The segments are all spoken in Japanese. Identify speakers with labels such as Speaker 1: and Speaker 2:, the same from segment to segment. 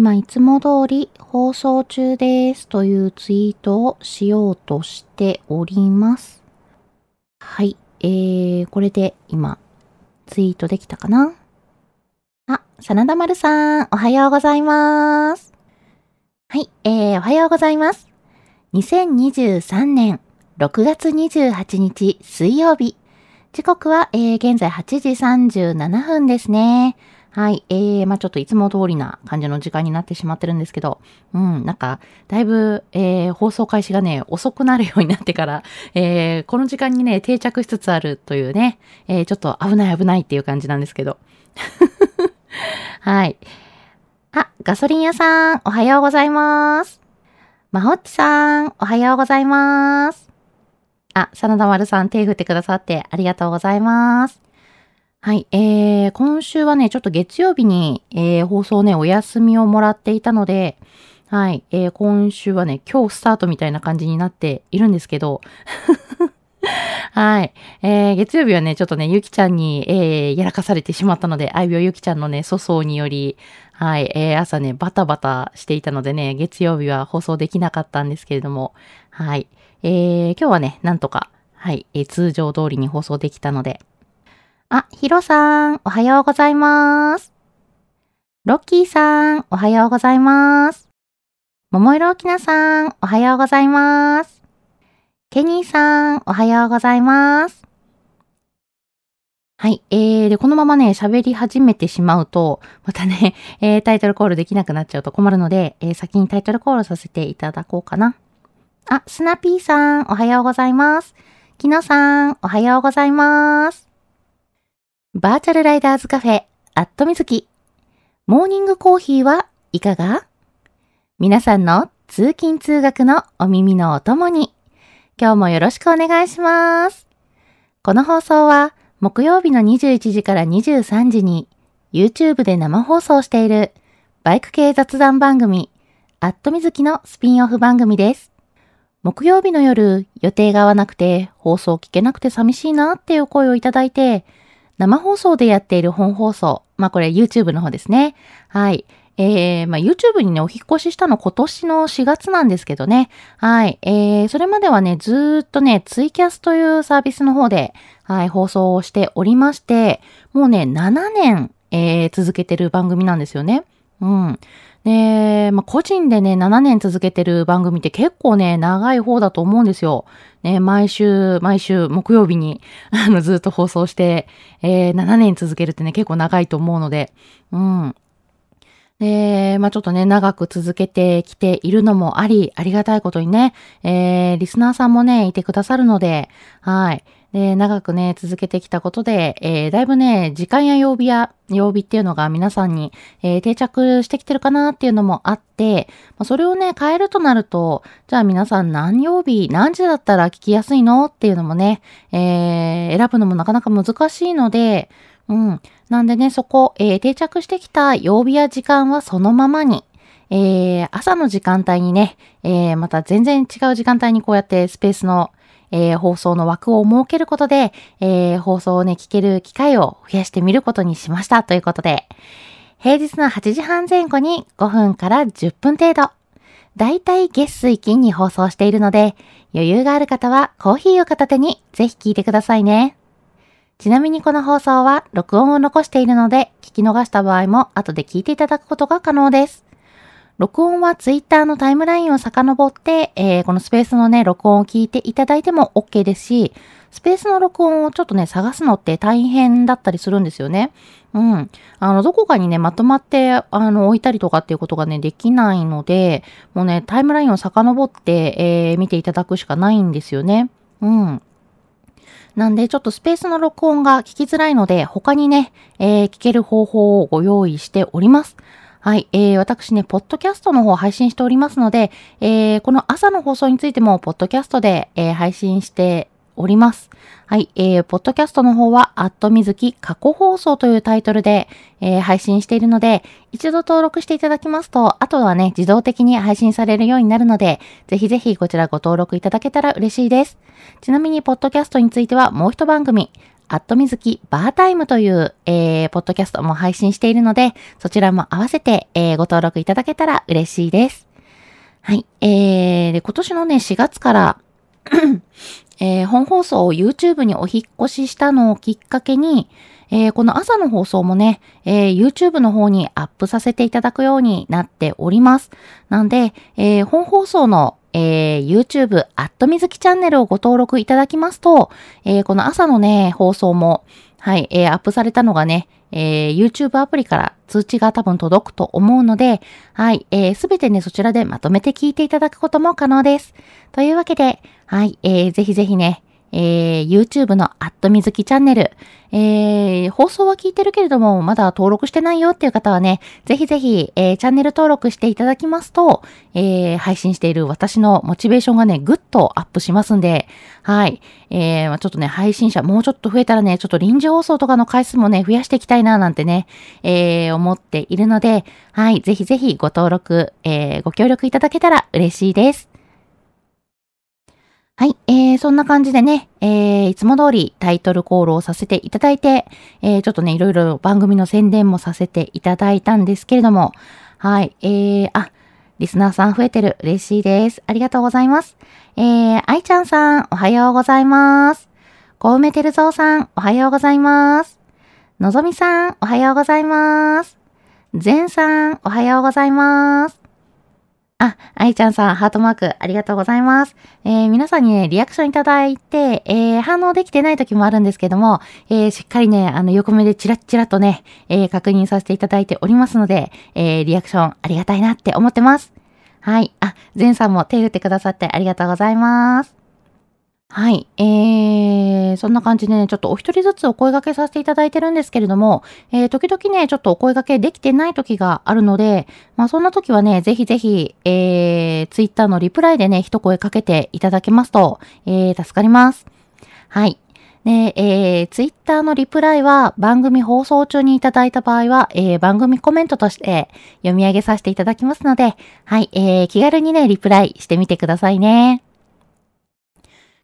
Speaker 1: 今いつも通り放送中ですというツイートをしようとしております。はい。えー、これで今ツイートできたかな？あ、真田丸さん、おはようございます。はい。えー、おはようございます。2023年6月28日水曜日。時刻は、えー、現在8時37分ですね。はい。えー、まあちょっといつも通りな感じの時間になってしまってるんですけど、うん、なんか、だいぶ、えー、放送開始がね、遅くなるようになってから、えー、この時間にね、定着しつつあるというね、えー、ちょっと危ない危ないっていう感じなんですけど。はい。あ、ガソリン屋さん、おはようございます。まほっちさん、おはようございます。あ、真田丸さん、手振ってくださってありがとうございます。はい。えー、今週はね、ちょっと月曜日に、えー、放送ね、お休みをもらっていたので、はい。えー、今週はね、今日スタートみたいな感じになっているんですけど、はい。えー、月曜日はね、ちょっとね、ゆきちゃんに、えー、やらかされてしまったので、愛病ゆきちゃんのね、粗相により、はい、えー、朝ね、バタバタしていたのでね、月曜日は放送できなかったんですけれども、はい。えー、今日はね、なんとか、はい、えー、通常通りに放送できたので。あ、ヒロさん、おはようございます。ロッキーさん、おはようございます。桃色きなさん、おはようございます。ケニーさん、おはようございます。はい。えー、で、このままね、喋り始めてしまうと、またね、えー、タイトルコールできなくなっちゃうと困るので、えー、先にタイトルコールさせていただこうかな。あ、スナピーさん、おはようございます。キノさん、おはようございます。バーチャルライダーズカフェ、アットみずき。モーニングコーヒーはいかが？皆さんの通勤通学のお耳のお供に、今日もよろしくお願いします。この放送は、木曜日の21時から23時に YouTube で生放送しているバイク系雑談番組アットみずきのスピンオフ番組です。木曜日の夜予定が合わなくて放送聞けなくて寂しいなっていう声をいただいて生放送でやっている本放送。まあこれ YouTube の方ですね。はい。えー、まあ YouTube にね、お引越ししたの今年の4月なんですけどね。はい。えー、それまではね、ずーっとね、ツイキャスというサービスの方で、はい、放送をしておりまして、もうね、7年、えー、続けてる番組なんですよね。うん。で、まあ、個人でね、7年続けてる番組って結構ね、長い方だと思うんですよ。ね、毎週、毎週木曜日に、あの、ずっと放送して、えー、7年続けるってね、結構長いと思うので、うん。で、まあ、ちょっとね、長く続けてきているのもあり、ありがたいことにね、えー、リスナーさんもね、いてくださるので、はい。で、長くね、続けてきたことで、えー、だいぶね、時間や曜日や、曜日っていうのが皆さんに、えー、定着してきてるかなっていうのもあって、まあ、それをね、変えるとなると、じゃあ皆さん何曜日、何時だったら聞きやすいのっていうのもね、えー、選ぶのもなかなか難しいので、うん。なんでね、そこ、え、定着してきた曜日や時間はそのままに、え、朝の時間帯にね、え、また全然違う時間帯にこうやってスペースの、えー、放送の枠を設けることで、えー、放送をね、聞ける機会を増やしてみることにしましたということで、平日の8時半前後に5分から10分程度、だいたい月水金に放送しているので、余裕がある方はコーヒーを片手にぜひ聞いてくださいね。ちなみにこの放送は録音を残しているので、聞き逃した場合も後で聞いていただくことが可能です。録音はツイッターのタイムラインを遡って、えー、このスペースのね、録音を聞いていただいても OK ですし、スペースの録音をちょっとね、探すのって大変だったりするんですよね。うん。あの、どこかにね、まとまって、あの、置いたりとかっていうことがね、できないので、もうね、タイムラインを遡って、えー、見ていただくしかないんですよね。うん。なんで、ちょっとスペースの録音が聞きづらいので、他にね、えー、聞ける方法をご用意しております。はい。えー、私ね、ポッドキャストの方配信しておりますので、えー、この朝の放送についても、ポッドキャストで、えー、配信しております。はい。えー、ポッドキャストの方は、アットみずき過去放送というタイトルで、えー、配信しているので、一度登録していただきますと、あとはね、自動的に配信されるようになるので、ぜひぜひこちらご登録いただけたら嬉しいです。ちなみに、ポッドキャストについては、もう一番組、アットみずきバータイムという、えー、ポッドキャストも配信しているので、そちらも合わせて、えー、ご登録いただけたら嬉しいです。はい。えー、で、今年のね、4月から、えー、本放送を YouTube にお引越ししたのをきっかけに、えー、この朝の放送もね、えー、YouTube の方にアップさせていただくようになっております。なんで、えー、本放送のえー、YouTube、アットみずきチャンネルをご登録いただきますと、えー、この朝のね、放送も、はい、えー、アップされたのがね、えー、YouTube アプリから通知が多分届くと思うので、はい、えー、すべてね、そちらでまとめて聞いていただくことも可能です。というわけで、はい、えー、ぜひぜひね、えー、YouTube のアットみずきチャンネル、えー、放送は聞いてるけれども、まだ登録してないよっていう方はね、ぜひぜひ、えー、チャンネル登録していただきますと、えー、配信している私のモチベーションがね、ぐっとアップしますんで、はい。えー、ちょっとね、配信者もうちょっと増えたらね、ちょっと臨時放送とかの回数もね、増やしていきたいな、なんてね、えー、思っているので、はい。ぜひぜひご登録、えー、ご協力いただけたら嬉しいです。はい。えー、そんな感じでね、えー、いつも通りタイトルコールをさせていただいて、えー、ちょっとね、いろいろ番組の宣伝もさせていただいたんですけれども、はい。えー、あ、リスナーさん増えてる。嬉しいです。ありがとうございます。えー、愛ちゃんさん、おはようございます。小梅てるぞうさん、おはようございます。のぞみさん、おはようございます。ぜんさん、おはようございます。あ、愛ちゃんさん、ハートマーク、ありがとうございます。えー、皆さんにね、リアクションいただいて、えー、反応できてない時もあるんですけども、えー、しっかりね、あの、横目でチラッチラとね、えー、確認させていただいておりますので、えー、リアクションありがたいなって思ってます。はい。あ、ゼンさんも手振ってくださってありがとうございます。はい。えー、そんな感じでね、ちょっとお一人ずつお声掛けさせていただいてるんですけれども、えー、時々ね、ちょっとお声掛けできてない時があるので、まあそんな時はね、ぜひぜひ、えー、ツイッターのリプライでね、一声かけていただけますと、えー、助かります。はい。で、えー、ツイッターのリプライは番組放送中にいただいた場合は、えー、番組コメントとして読み上げさせていただきますので、はい、えー、気軽にね、リプライしてみてくださいね。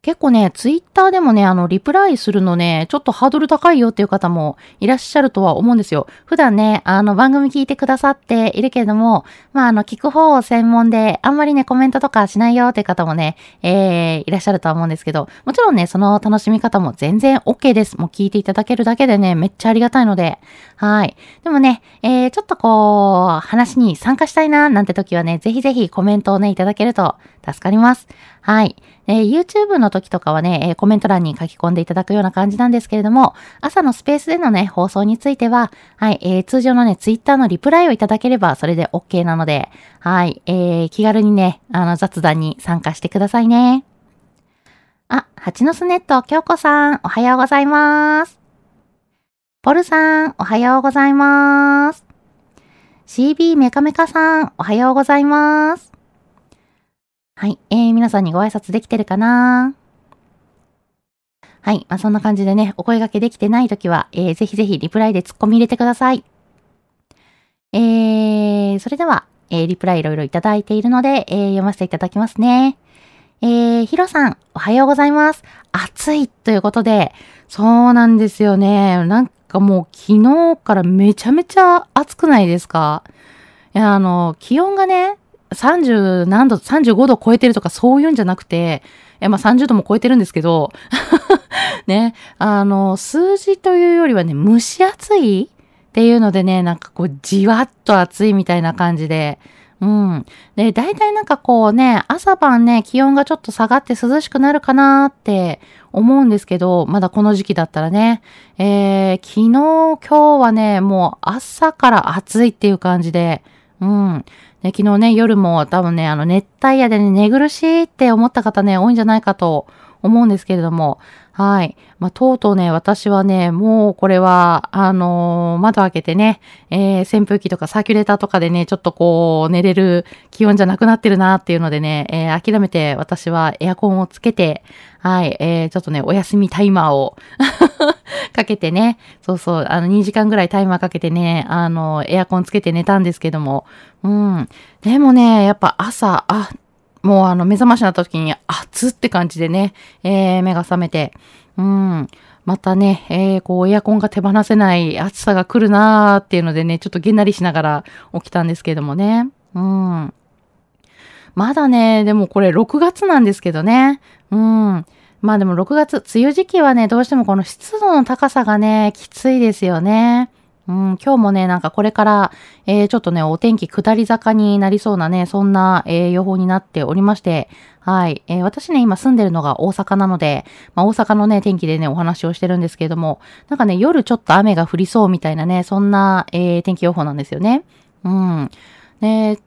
Speaker 1: 結構ね、ツイッターでもね、あの、リプライするのね、ちょっとハードル高いよっていう方もいらっしゃるとは思うんですよ。普段ね、あの、番組聞いてくださっているけれども、まあ、あの、聞く方を専門で、あんまりね、コメントとかしないよっていう方もね、えー、いらっしゃるとは思うんですけど、もちろんね、その楽しみ方も全然 OK です。もう聞いていただけるだけでね、めっちゃありがたいので、はい。でもね、えー、ちょっとこう、話に参加したいな、なんて時はね、ぜひぜひコメントをね、いただけると助かります。はい。えー、YouTube の時とかはね、え、コメント欄に書き込んでいただくような感じなんですけれども、朝のスペースでのね、放送については、はい、えー、通常のね、Twitter のリプライをいただければ、それで OK なので、はい、えー、気軽にね、あの、雑談に参加してくださいね。あ、蜂の巣ネット、京子さん、おはようございます。ポルさん、おはようございます。CB メカメカさん、おはようございます。はい。えー、皆さんにご挨拶できてるかな？はい。まあ、そんな感じでね、お声掛けできてないときは、えー、ぜひぜひリプライで突っ込み入れてください。えー、それでは、えー、リプライいろいろいただいているので、えー、読ませていただきますね。えー、ヒロさん、おはようございます。暑いということで、そうなんですよね。なんかもう昨日からめちゃめちゃ暑くないですか？いや、あの、気温がね、30何度、35度超えてるとかそういうんじゃなくて、いや、まあ30度も超えてるんですけど、ね、あの、数字というよりはね、蒸し暑いっていうのでね、なんかこう、じわっと暑いみたいな感じで、うん。で、大体なんかこうね、朝晩ね、気温がちょっと下がって涼しくなるかなって思うんですけど、まだこの時期だったらね、えー、昨日、今日はね、もう朝から暑いっていう感じで、うん。で昨日ね、夜も多分ね、あの熱帯夜でね、寝苦しいって思った方ね、多いんじゃないかと思うんですけれども、はい。まあ、とうとうね、私はね、もうこれは、あのー、窓開けてね、えー、扇風機とかサーキュレーターとかでね、ちょっとこう、寝れる気温じゃなくなってるなっていうのでね、えー、諦めて私はエアコンをつけて、はい、えー、ちょっとね、お休みタイマーを かけてね、そうそう、あの、2時間ぐらいタイマーかけてね、あの、エアコンつけて寝たんですけども、うん。でもね、やっぱ朝、あ、もうあの目覚ましになった時に熱って感じでね、えー、目が覚めて、うん。またね、えー、こうエアコンが手放せない暑さが来るなーっていうのでね、ちょっとげんなりしながら起きたんですけどもね。うん。まだね、でもこれ6月なんですけどね。うん。まあでも6月、梅雨時期はね、どうしてもこの湿度の高さがね、きついですよね。うん、今日もね、なんかこれから、えー、ちょっとね、お天気下り坂になりそうなね、そんな、えー、予報になっておりまして、はい。えー、私ね、今住んでるのが大阪なので、まあ、大阪のね、天気でね、お話をしてるんですけれども、なんかね、夜ちょっと雨が降りそうみたいなね、そんな、えー、天気予報なんですよね。うん。で、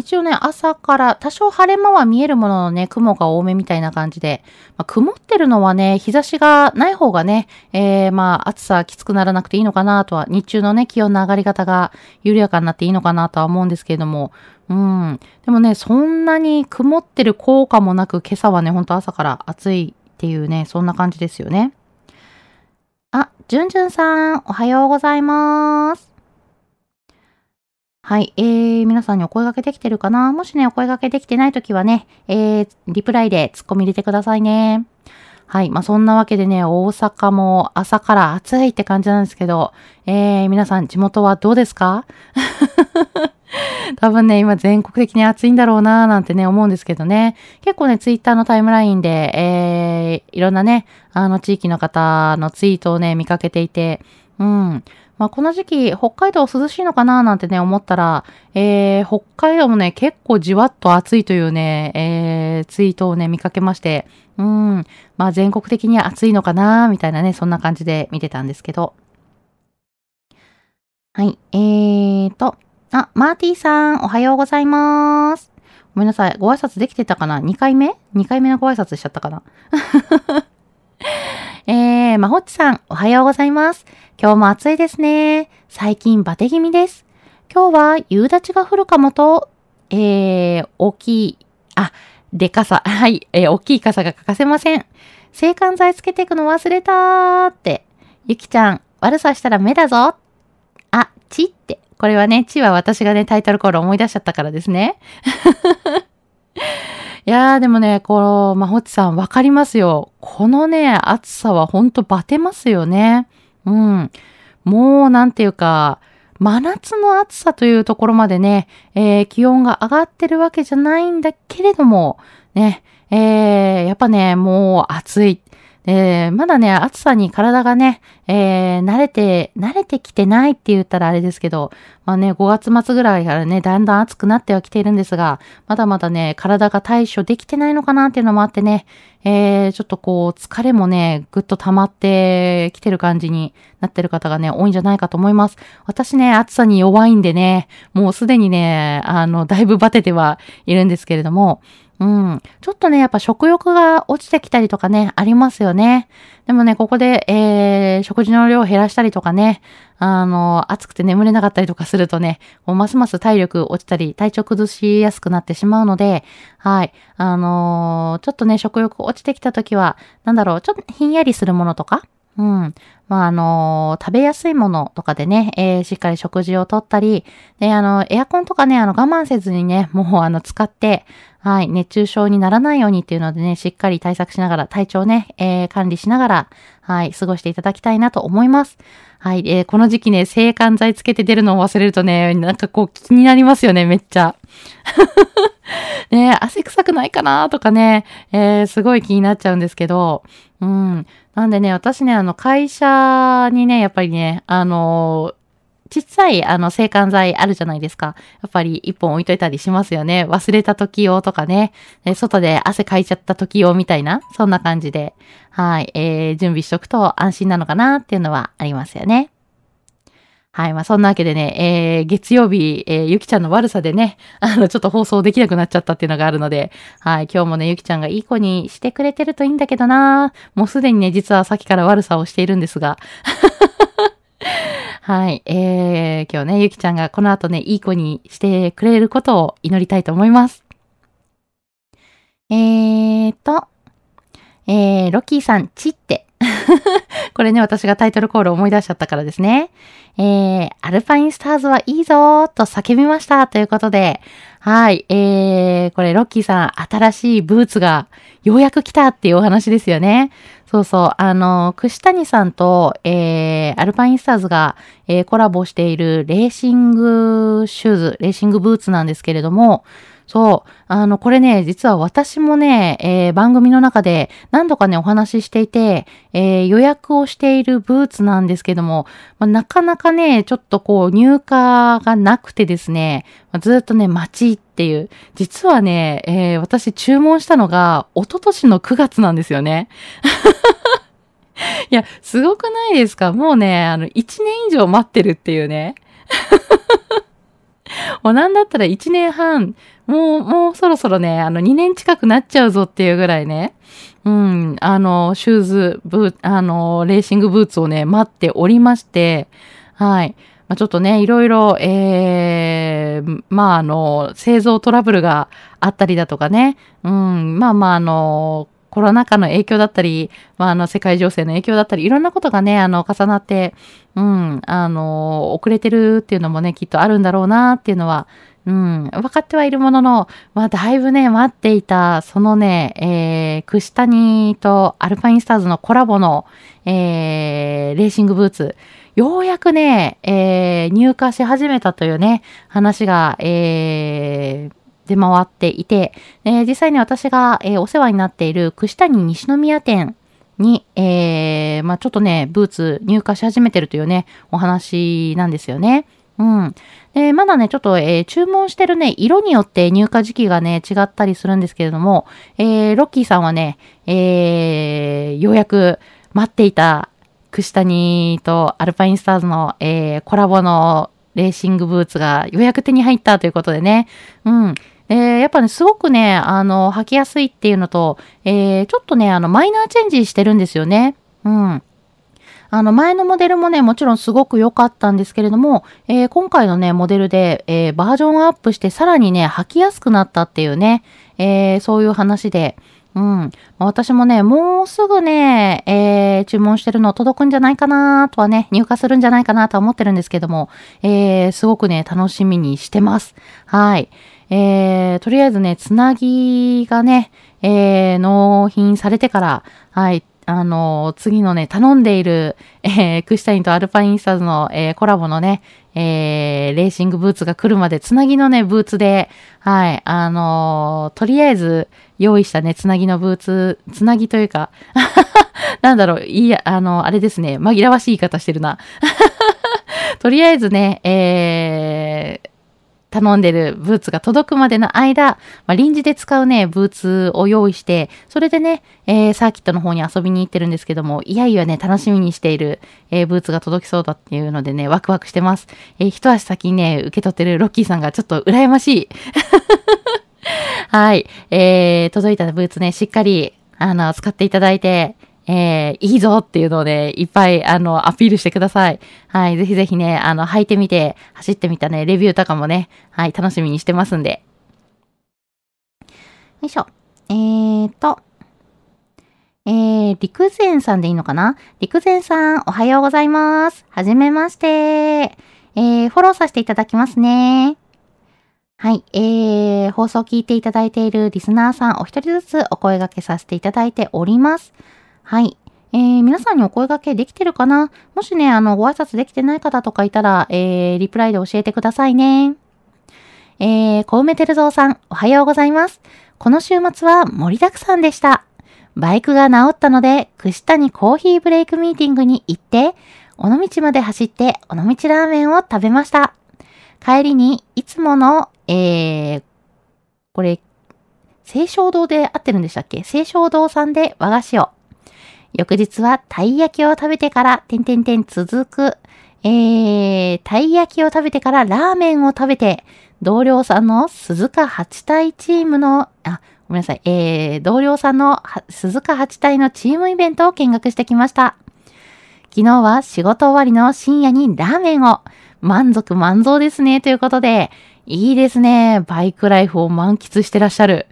Speaker 1: 一応ね、朝から多少晴れ間は見えるもののね、雲が多めみたいな感じで、まあ、曇ってるのはね、日差しがない方がね、えー、まあ、暑さきつくならなくていいのかなとは、日中のね、気温の上がり方が緩やかになっていいのかなとは思うんですけれども、うん。でもね、そんなに曇ってる効果もなく、今朝はね、ほんと朝から暑いっていうね、そんな感じですよね。あ、じゅんじゅんさん、おはようございます。はい。えー、皆さんにお声掛けできてるかな？もしね、お声掛けできてないときはね、えー、リプライでツッコミ入れてくださいね。はい。まあ、そんなわけでね、大阪も朝から暑いって感じなんですけど、えー、皆さん地元はどうですか？多分ね、今全国的に暑いんだろうなーなんてね、思うんですけどね。結構ね、ツイッターのタイムラインで、えー、いろんなね、あの地域の方のツイートをね、見かけていて、うん。まあ、この時期、北海道涼しいのかななんてね、思ったら、えー、北海道もね、結構じわっと暑いというね、えー、ツイートをね、見かけまして、うん、まあ、全国的に暑いのかなみたいなね、そんな感じで見てたんですけど。はい、えーと、あ、マーティーさん、おはようございます。ごめんなさい、ご挨拶できてたかな ?2 回目 ?2 回目のご挨拶しちゃったかな？えー、まほっちさん、おはようございます。今日も暑いですね。最近バテ気味です。今日は夕立が降るかもと、えー、大きい、あ、でかさ、はい、えー、大きい傘が欠かせません。制汗剤つけていくの忘れたーって。ゆきちゃん、悪さしたら目だぞ。あ、ちって。これはね、ちは私がね、タイトルコール思い出しちゃったからですね。いやーでもね、こう、まほちさんわかりますよ。このね、暑さはほんとバテますよね。うん。もうなんていうか、真夏の暑さというところまでね、えー、気温が上がってるわけじゃないんだけれども、ね、えー、やっぱね、もう暑い。えー、まだね、暑さに体がね、えー、慣れて、慣れてきてないって言ったらあれですけど、まあね、5月末ぐらいからね、だんだん暑くなってはきているんですが、まだまだね、体が対処できてないのかなっていうのもあってね、えー、ちょっとこう、疲れもね、ぐっと溜まってきてる感じになってる方がね、多いんじゃないかと思います。私ね、暑さに弱いんでね、もうすでにね、あの、だいぶバテてはいるんですけれども、うん。ちょっとね、やっぱ食欲が落ちてきたりとかね、ありますよね。でもね、ここで、えー、食事の量を減らしたりとかね、あの、暑くて眠れなかったりとかするとね、もうますます体力落ちたり、体調崩しやすくなってしまうので、はい。あのー、ちょっとね、食欲落ちてきた時は、なんだろう、ちょっとひんやりするものとか、うん。まあ、あのー、食べやすいものとかでね、えー、しっかり食事をとったり、で、あの、エアコンとかね、あの、我慢せずにね、もう、あの、使って、はい、熱中症にならないようにっていうのでね、しっかり対策しながら、体調ね、えー、管理しながら、はい、過ごしていただきたいなと思います。はい、えー、この時期ね、制汗剤つけて出るのを忘れるとね、なんかこう気になりますよね、めっちゃ。ね汗臭くないかなとかね、えー、すごい気になっちゃうんですけど、うん。なんでね、私ね、あの、会社にね、やっぱりね、あのちっちゃい、あの、制汗剤あるじゃないですか。やっぱり一本置いといたりしますよね。忘れた時用とかね。外で汗かいちゃった時用みたいな、そんな感じで、はい、えー、準備しとくと安心なのかなっていうのはありますよね。はい。まあ、そんなわけでね、えー、月曜日、えー、ゆきちゃんの悪さでね、あの、ちょっと放送できなくなっちゃったっていうのがあるので、はい。今日もね、ゆきちゃんがいい子にしてくれてるといいんだけどなもうすでにね、実はさっきから悪さをしているんですが、はい。えー、今日ね、ゆきちゃんがこの後ね、いい子にしてくれることを祈りたいと思います。えーと、えー、ロッキーさん、ちって。これね、私がタイトルコールを思い出しちゃったからですね。えー、アルパインスターズはいいぞーと叫びましたということで、はい、えー、これロッキーさん、新しいブーツがようやく来たっていうお話ですよね。そうそう、あの、串谷さんと、えー、アルパインスターズが、えー、コラボしているレーシングシューズ、レーシングブーツなんですけれども、そう。あの、これね、実は私もね、えー、番組の中で何度かね、お話ししていて、えー、予約をしているブーツなんですけども、まあ、なかなかね、ちょっとこう、入荷がなくてですね、まあ、ずっとね、待ちっていう。実はね、えー、私注文したのが、一昨年の9月なんですよね。いや、すごくないですか？もうね、あの、1年以上待ってるっていうね。もうなんだったら1年半、もう、もうそろそろね、あの、2年近くなっちゃうぞっていうぐらいね、うん、あの、シューズ、ブー、あの、レーシングブーツをね、待っておりまして、はい。まあ、ちょっとね、いろいろ、ええー、まあ、あの、製造トラブルがあったりだとかね、うん、まあまあ、あの、コロナ禍の影響だったり、まあ、あの、世界情勢の影響だったり、いろんなことがね、あの、重なって、うん、あの、遅れてるっていうのもね、きっとあるんだろうなっていうのは、うん、分かってはいるものの、まあ、だいぶね、待っていた、そのね、えー、串谷とアルパインスターズのコラボの、えー、レーシングブーツ、ようやくね、えー、入荷し始めたというね、話が、えー、出回っていて、えー、実際に私が、えー、お世話になっている串谷西宮店に、えー、まあちょっとね、ブーツ入荷し始めてるというね、お話なんですよね。うん。で、まだね、ちょっと、えー、注文してるね、色によって入荷時期がね、違ったりするんですけれども、えー、ロッキーさんはね、えー、ようやく待っていた、串谷とアルパインスターズの、えー、コラボのレーシングブーツがようやく手に入ったということでね、うん。えー、やっぱね、すごくね、あの、履きやすいっていうのと、えー、ちょっとね、あの、マイナーチェンジしてるんですよね。うん。あの、前のモデルもね、もちろんすごく良かったんですけれども、えー、今回のね、モデルで、えー、バージョンアップしてさらにね、履きやすくなったっていうね、えー、そういう話で、うん。私もね、もうすぐね、えー、注文してるの届くんじゃないかなとはね、入荷するんじゃないかなとは思ってるんですけども、えー、すごくね、楽しみにしてます。はい。えー、とりあえずね、つなぎがね、えー、納品されてから、はい、あの、次のね、頼んでいる、えー、クシタインとアルパインスターズの、えー、コラボのね、えー、レーシングブーツが来るまで、つなぎのね、ブーツで、はい、あのー、とりあえず用意したね、つなぎのブーツ、つなぎというか、なんだろう、いや、あの、あれですね、紛らわしい言い方してるな。とりあえずね、えー、頼んでるブーツが届くまでの間、まあ、臨時で使うね、ブーツを用意して、それでね、えー、サーキットの方に遊びに行ってるんですけども、いやいやね、楽しみにしている、えー、ブーツが届きそうだっていうのでね、ワクワクしてます。えー、一足先にね、受け取ってるロッキーさんがちょっと羨ましい。はい。えー、届いたブーツね、しっかり、あの、使っていただいて、えー、いいぞっていうので、いっぱい、あの、アピールしてください。はい。ぜひぜひね、あの、履いてみて、走ってみたね、レビューとかもね、はい、楽しみにしてますんで。よいしょ。えーと、えー、陸前さんでいいのかな？陸前さん、おはようございます。はじめまして。えー、フォローさせていただきますね。はい。えー、放送を聞いていただいているリスナーさんお一人ずつお声掛けさせていただいております。はい。えー、皆さんにお声掛けできてるかな？もしね、あの、ご挨拶できてない方とかいたら、えー、リプライで教えてくださいね。えー、小梅照蔵さん、おはようございます。この週末は盛りだくさんでした。バイクが治ったので、串谷コーヒーブレイクミーティングに行って、尾道まで走って尾道ラーメンを食べました。帰りに、いつものえー、これ、清少堂で合ってるんでしたっけ？清少堂さんで和菓子を。翌日はたい焼きを食べてから、てんてんてん続く。えー、たい焼きを食べてからラーメンを食べて、同僚さんの鈴鹿八体チームの、あ、ごめんなさい、えー、同僚さんの鈴鹿八体のチームイベントを見学してきました。昨日は仕事終わりの深夜にラーメンを、満足満足ですね、ということで、いいですね。バイクライフを満喫してらっしゃる。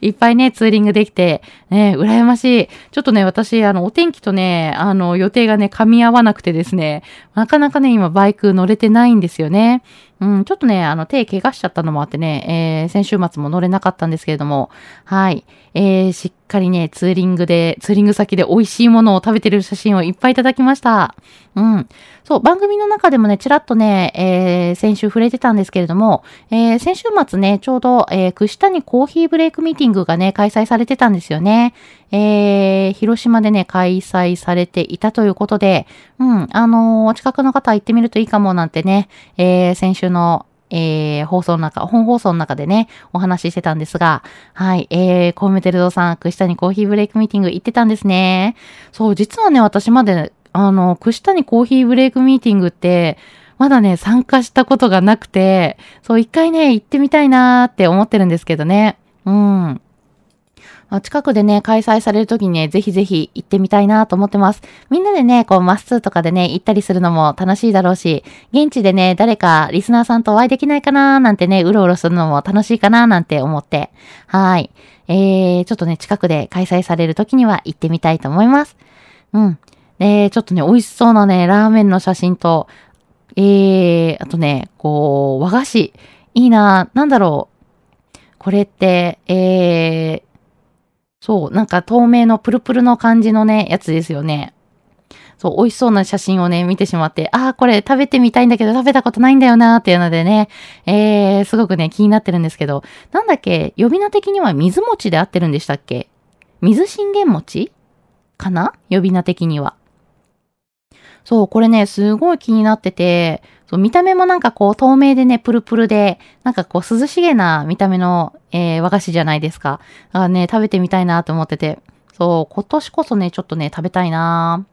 Speaker 1: いっぱいね、ツーリングできて、ね、羨ましい。ちょっとね、私、あの、お天気とね、あの、予定がね、噛み合わなくてですね、なかなかね、今、バイク乗れてないんですよね。うん、ちょっとね、あの、手怪我しちゃったのもあってね、えー、先週末も乗れなかったんですけれども、はい。えー、しっかりね、ツーリングで、ツーリング先で美味しいものを食べてる写真をいっぱいいただきました。うん。そう、番組の中でもね、ちらっとね、えー、先週触れてたんですけれども、えー、先週末ね、ちょうど、えー、串谷コーヒーブレイクミーティングがね、開催されてたんですよね。えー、広島でね、開催されていたということで、うん、あの、お近くの方行ってみるといいかもなんてね、えー、先週のえー、放送の中、本放送の中でね、お話ししてたんですが、はい、えー、コウメテルドさん、串谷コーヒーブレイクミーティング行ってたんですね。そう、実はね、私まで、あの、串谷コーヒーブレイクミーティングって、まだね、参加したことがなくて、そう、一回ね、行ってみたいなーって思ってるんですけどね。うん。近くでね、開催されるときにね、ぜひぜひ行ってみたいなと思ってます。みんなでね、こう、マス2とかでね、行ったりするのも楽しいだろうし、現地でね、誰かリスナーさんとお会いできないかななんてね、うろうろするのも楽しいかななんて思って、はい。えー、ちょっとね、近くで開催されるときには行ってみたいと思います。うん。えー、ちょっとね、美味しそうなね、ラーメンの写真と、えー、あとね、こう、和菓子。いいななんだろう。これって、えー、そう、なんか透明のプルプルの感じのね、やつですよね。そう、美味しそうな写真をね、見てしまって、ああ、これ食べてみたいんだけど食べたことないんだよなーっていうのでね、えー、すごくね、気になってるんですけど、なんだっけ、呼び名的には水餅で合ってるんでしたっけ？水信玄餅？かな？呼び名的には。そう、これね、すごい気になってて、そう見た目もなんかこう透明でね、プルプルで、なんかこう涼しげな見た目の、えー、和菓子じゃないですか。だからね、食べてみたいなと思ってて。そう、今年こそね、ちょっとね、食べたいな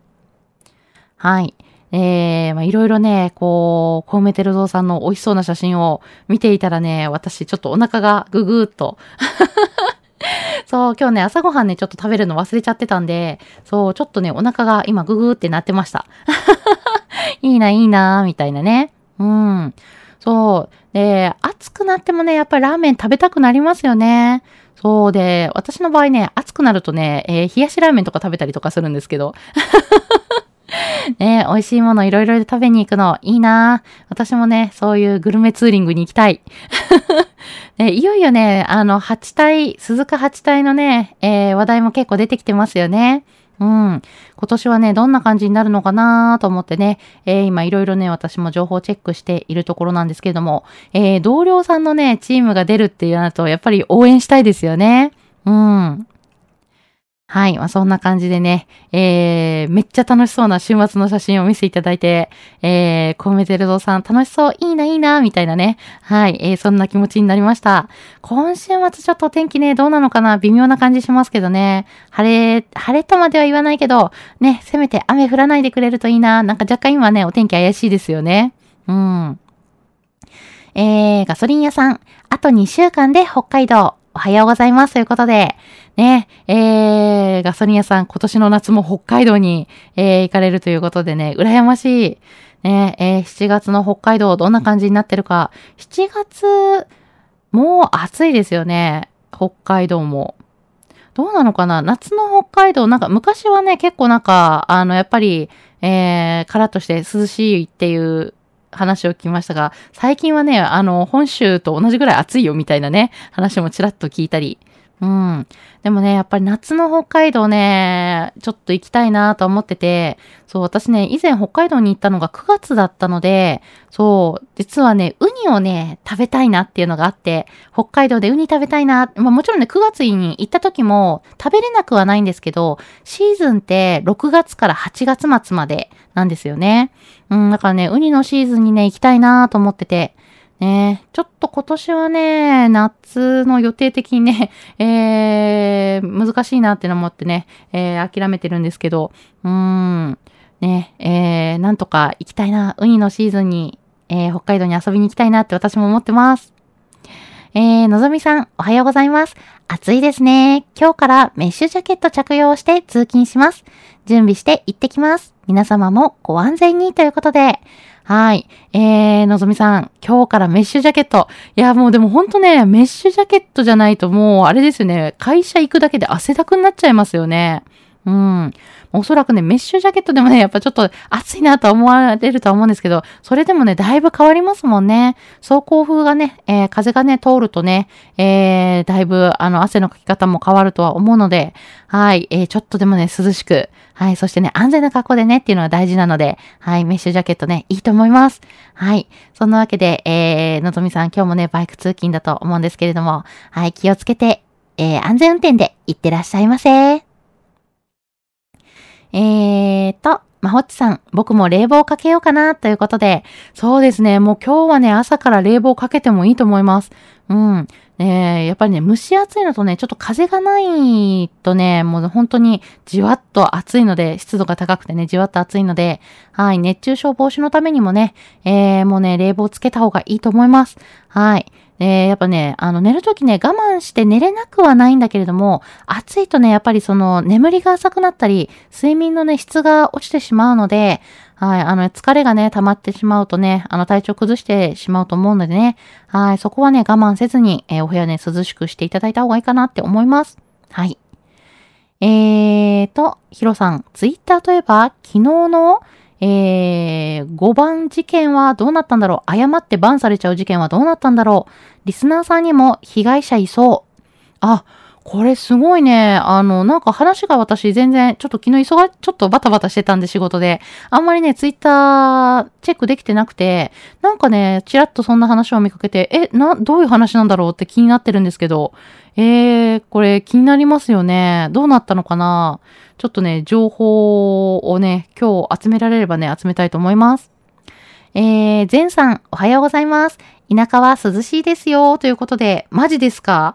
Speaker 1: はい。えー、まあ、いろいろね、こう、コウメテルゾウさんの美味しそうな写真を見ていたらね、私ちょっとお腹がぐぐーっと そう、今日ね、朝ごはんね、ちょっと食べるの忘れちゃってたんで、そう、ちょっとね、お腹が今ググーってなってました。いいな、いいな、みたいなね。うん。そう。で、暑くなってもね、やっぱりラーメン食べたくなりますよね。そうで、私の場合ね、暑くなるとね、えー、冷やしラーメンとか食べたりとかするんですけど。ね美味しいものいろいろで食べに行くのいいな私もね、そういうグルメツーリングに行きたい。ね、いよいよね、あの、八体、鈴鹿八体のね、えー、話題も結構出てきてますよね。うん。今年はね、どんな感じになるのかなと思ってね、えー、今いろいろね、私も情報チェックしているところなんですけれども、えー、同僚さんのね、チームが出るっていうのと、やっぱり応援したいですよね。うん。はい。まあ、そんな感じでね、えー、めっちゃ楽しそうな週末の写真を見せていただいて、えー、コメテルドさん楽しそう、いいな、いいな、みたいなね。はい。えー、そんな気持ちになりました。今週末ちょっと天気ね、どうなのかな？微妙な感じしますけどね。晴れ、晴れとまでは言わないけど、ね、せめて雨降らないでくれるといいな。なんか若干今ね、お天気怪しいですよね。うん。えー、ガソリン屋さん、あと2週間で北海道、おはようございます。ということで、ね、えー、ガソリン屋さん、今年の夏も北海道に、えー、行かれるということでね、羨ましい。ね、えー、7月の北海道どんな感じになってるか。7月、もう暑いですよね。北海道も。どうなのかな？夏の北海道、なんか昔はね、結構なんか、あの、やっぱり、えー、カラッとして涼しいっていう話を聞きましたが、最近はね、あの、本州と同じぐらい暑いよみたいなね、話もちらっと聞いたり、うん。でもね、やっぱり夏の北海道ね、ちょっと行きたいなと思ってて、そう、私ね、以前北海道に行ったのが9月だったので、そう、実はね、ウニをね、食べたいなっていうのがあって、北海道でウニ食べたいな、まあもちろんね、9月に行った時も食べれなくはないんですけど、シーズンって6月から8月末までなんですよね。うん、だからね、ウニのシーズンにね、行きたいなと思ってて、ねちょっと今年はね、夏の予定的にね、えー、難しいなっての思ってね、えー、諦めてるんですけど、うーん、ね、えー、なんとか行きたいな、ウニのシーズンに、えー、北海道に遊びに行きたいなって私も思ってます。えー、のぞみさん、おはようございます。暑いですね。今日からメッシュジャケット着用して通勤します。準備して行ってきます。皆様もご安全にということで、はい。えー、のぞみさん、今日からメッシュジャケット。いや、もうでもほんとね、メッシュジャケットじゃないともう、あれですよね、会社行くだけで汗だくになっちゃいますよね。うん。おそらくね、メッシュジャケットでもね、やっぱちょっと暑いなと思われるとは思うんですけど、それでもね、だいぶ変わりますもんね。走行風がね、えー、風がね、通るとね、えー、だいぶ、あの、汗のかき方も変わるとは思うので、はい、えー、ちょっとでもね、涼しく、はい、そしてね、安全な格好でねっていうのは大事なので、はい、メッシュジャケットね、いいと思います。はい。そんなわけで、えー、のぞみさん、今日もね、バイク通勤だと思うんですけれども、はい、気をつけて、えー、安全運転で行ってらっしゃいませ。えーと、まほっちさん、僕も冷房かけようかなということで、そうですね、もう今日はね、朝から冷房かけてもいいと思います。うん。え、やっぱりね、蒸し暑いのとね、ちょっと風がないとね、もう本当にじわっと暑いので、湿度が高くてね、じわっと暑いので、はい、熱中症防止のためにもね、えー、もうね、冷房つけた方がいいと思います。はい。えー、やっぱね、あの、寝るときね、我慢して寝れなくはないんだけれども、暑いとね、やっぱりその、眠りが浅くなったり、睡眠のね、質が落ちてしまうので、はい、あの、疲れがね、溜まってしまうとね、あの、体調崩してしまうと思うのでね、はい、そこはね、我慢せずに、えー、お部屋ね、涼しくしていただいた方がいいかなって思います。はい。えーと、ヒロさん、ツイッターといえば、昨日の、えー、5番事件はどうなったんだろう？誤ってバンされちゃう事件はどうなったんだろう？リスナーさんにも被害者いそう。あ、これすごいね。あの、なんか話が私全然、ちょっと昨日忙、ちょっとバタバタしてたんで仕事で、あんまりね、ツイッターチェックできてなくて、なんかね、ちらっとそんな話を見かけて、え、な、どういう話なんだろうって気になってるんですけど、えー、これ気になりますよね。どうなったのかなちょっとね、情報をね、今日集められればね、集めたいと思います。えー、ゼンさん、おはようございます。田舎は涼しいですよ、ということで、マジですか？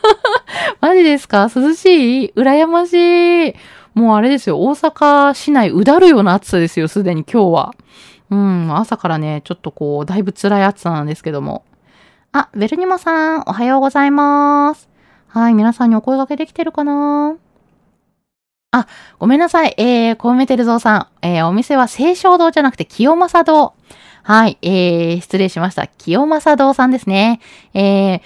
Speaker 1: マジですか？涼しい？羨ましい。もうあれですよ、大阪市内うだるような暑さですよ、すでに今日は。うん、朝からね、ちょっとこう、だいぶ辛い暑さなんですけども。あ、ベルニモさん、おはようございます。はい、皆さんにお声掛けできてるかな？あ、ごめんなさい。えー、コウメテルゾウさん。えー、お店は清少堂じゃなくて清正堂。はい、えー、失礼しました。清正堂さんですね。えー、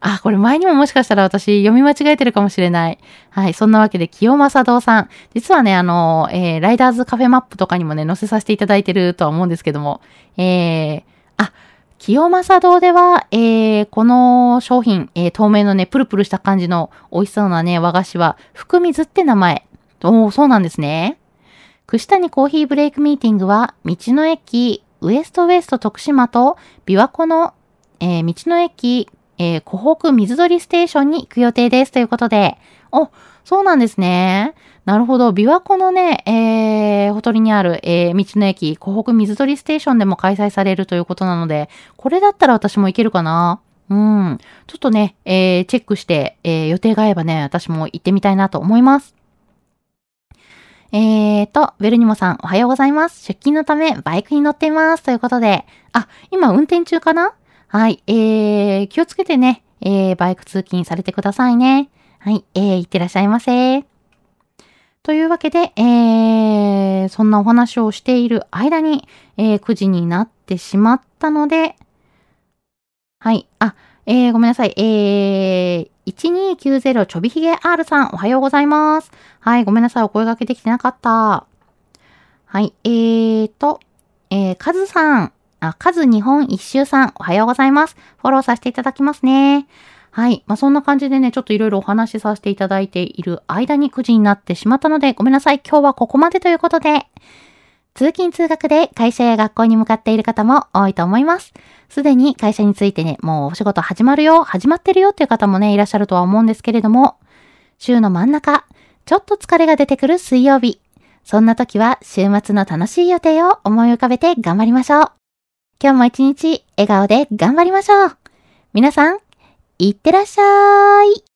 Speaker 1: あ、これ前にももしかしたら私読み間違えてるかもしれない。はい。そんなわけで、清正堂さん。実はね、あの、えー、ライダーズカフェマップとかにもね、載せさせていただいてるとは思うんですけども。えー、あ、清正堂では、えー、この商品、えー、透明のね、プルプルした感じの美味しそうなね、和菓子は、福水って名前。おー、そうなんですね。串谷コーヒーブレイクミーティングは、道の駅、ウエストウエスト徳島と琵琶湖の、えー、道の駅、えー、湖北水鳥ステーションに行く予定ですということで、お、そうなんですね。なるほど。琵琶湖のね、えー、ほとりにある、えー、道の駅、湖北水鳥ステーションでも開催されるということなので、これだったら私も行けるかなうん。ちょっとね、えー、チェックして、えー、予定が合えばね、私も行ってみたいなと思います。えーと、ベルニモさん、おはようございます。出勤のため、バイクに乗っています。ということで、あ、今運転中かな？はい、えー、気をつけてね、えー、バイク通勤されてくださいね。はい、えー、いってらっしゃいませ。というわけで、えー、そんなお話をしている間に、えー、9時になってしまったので、はい、あ、えー、ごめんなさい。えー、1290ちょびひげ R さん、おはようございます。はい、ごめんなさい。お声掛けできてなかった。はい、えーと、えー、カズさん、あ、カズ日本一周さん、おはようございます。フォローさせていただきますね。はい。まあ、そんな感じでね、ちょっといろいろお話しさせていただいている間に9時になってしまったので、ごめんなさい。今日はここまでということで、通勤通学で会社や学校に向かっている方も多いと思います。すでに会社についてね、もうお仕事始まるよ、始まってるよっていう方もね、いらっしゃるとは思うんですけれども、週の真ん中、ちょっと疲れが出てくる水曜日。そんな時は週末の楽しい予定を思い浮かべて頑張りましょう。今日も一日笑顔で頑張りましょう。皆さん、いってらっしゃい。